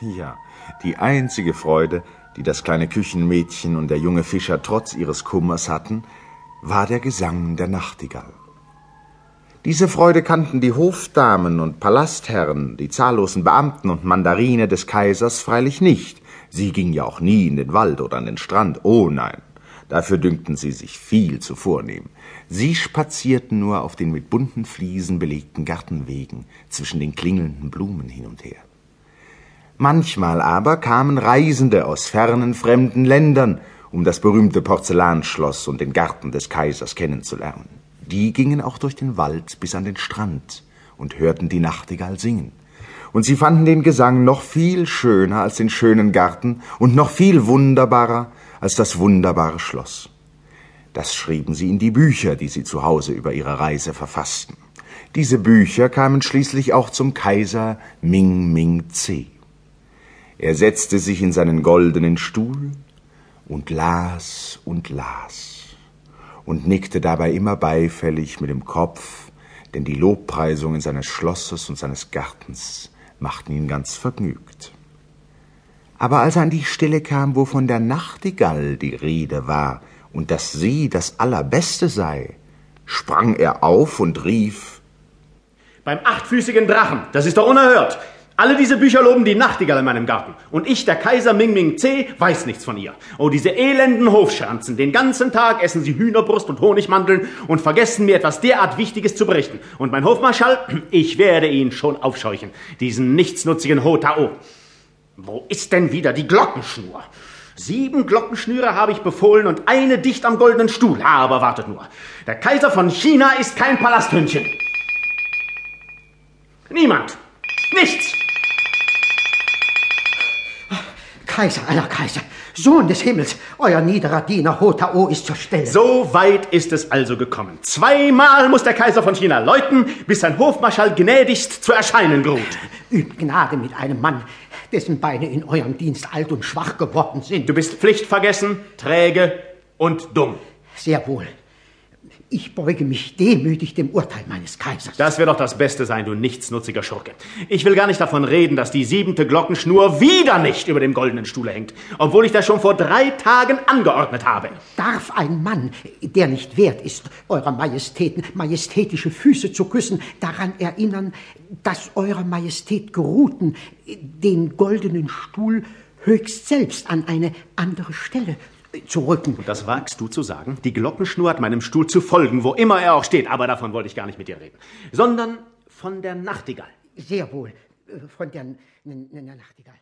Ja, die einzige Freude, die das kleine Küchenmädchen und der junge Fischer trotz ihres Kummers hatten, war der Gesang der Nachtigall. Diese Freude kannten die Hofdamen und Palastherren, die zahllosen Beamten und Mandarine des Kaisers freilich nicht. Sie gingen ja auch nie in den Wald oder an den Strand. Oh nein, dafür dünkten sie sich viel zu vornehm. Sie spazierten nur auf den mit bunten Fliesen belegten Gartenwegen zwischen den klingelnden Blumen hin und her. Manchmal aber kamen Reisende aus fernen fremden Ländern, um das berühmte Porzellanschloss und den Garten des Kaisers kennenzulernen. Die gingen auch durch den Wald bis an den Strand und hörten die Nachtigall singen. Und sie fanden den Gesang noch viel schöner als den schönen Garten und noch viel wunderbarer als das wunderbare Schloss. Das schrieben sie in die Bücher, die sie zu Hause über ihre Reise verfassten. Diese Bücher kamen schließlich auch zum Kaiser Ming Ming Tse. Er setzte sich in seinen goldenen Stuhl und las und las und nickte dabei immer beifällig mit dem Kopf, denn die Lobpreisungen seines Schlosses und seines Gartens machten ihn ganz vergnügt. Aber als er an die Stelle kam, wo von der Nachtigall die Rede war und dass sie das Allerbeste sei, sprang er auf und rief Beim achtfüßigen Drachen, das ist doch unerhört. Alle diese Bücher loben die Nachtigall in meinem Garten. Und ich, der Kaiser Ming Ming C, weiß nichts von ihr. Oh, diese elenden Hofschranzen. Den ganzen Tag essen sie Hühnerbrust und Honigmandeln und vergessen mir etwas derart Wichtiges zu berichten. Und mein Hofmarschall, ich werde ihn schon aufscheuchen. Diesen nichtsnutzigen Ho Tao. Wo ist denn wieder die Glockenschnur? Sieben Glockenschnüre habe ich befohlen und eine dicht am goldenen Stuhl. Aber wartet nur. Der Kaiser von China ist kein Palasthündchen. Niemand. Nichts. Kaiser aller Kaiser, Sohn des Himmels, euer niederer Diener Hotao ist zur Stelle. So weit ist es also gekommen. Zweimal muss der Kaiser von China läuten, bis sein Hofmarschall gnädigst zu erscheinen geruht. Übt Gnade mit einem Mann, dessen Beine in eurem Dienst alt und schwach geworden sind. Du bist pflichtvergessen, träge und dumm. Sehr wohl. Ich beuge mich demütig dem Urteil meines Kaisers. Das wird doch das Beste sein, du nichtsnutziger Schurke. Ich will gar nicht davon reden, dass die siebente Glockenschnur wieder nicht über dem goldenen Stuhle hängt, obwohl ich das schon vor drei Tagen angeordnet habe. Darf ein Mann, der nicht wert ist, Eurer Majestäten majestätische Füße zu küssen, daran erinnern, dass Eurer Majestät geruhten, den goldenen Stuhl höchst selbst an eine andere Stelle zu rücken. Und das wagst du zu sagen? Die Glockenschnur hat meinem Stuhl zu folgen, wo immer er auch steht. Aber davon wollte ich gar nicht mit dir reden. Sondern von der Nachtigall. Sehr wohl, äh, von der N N Nachtigall.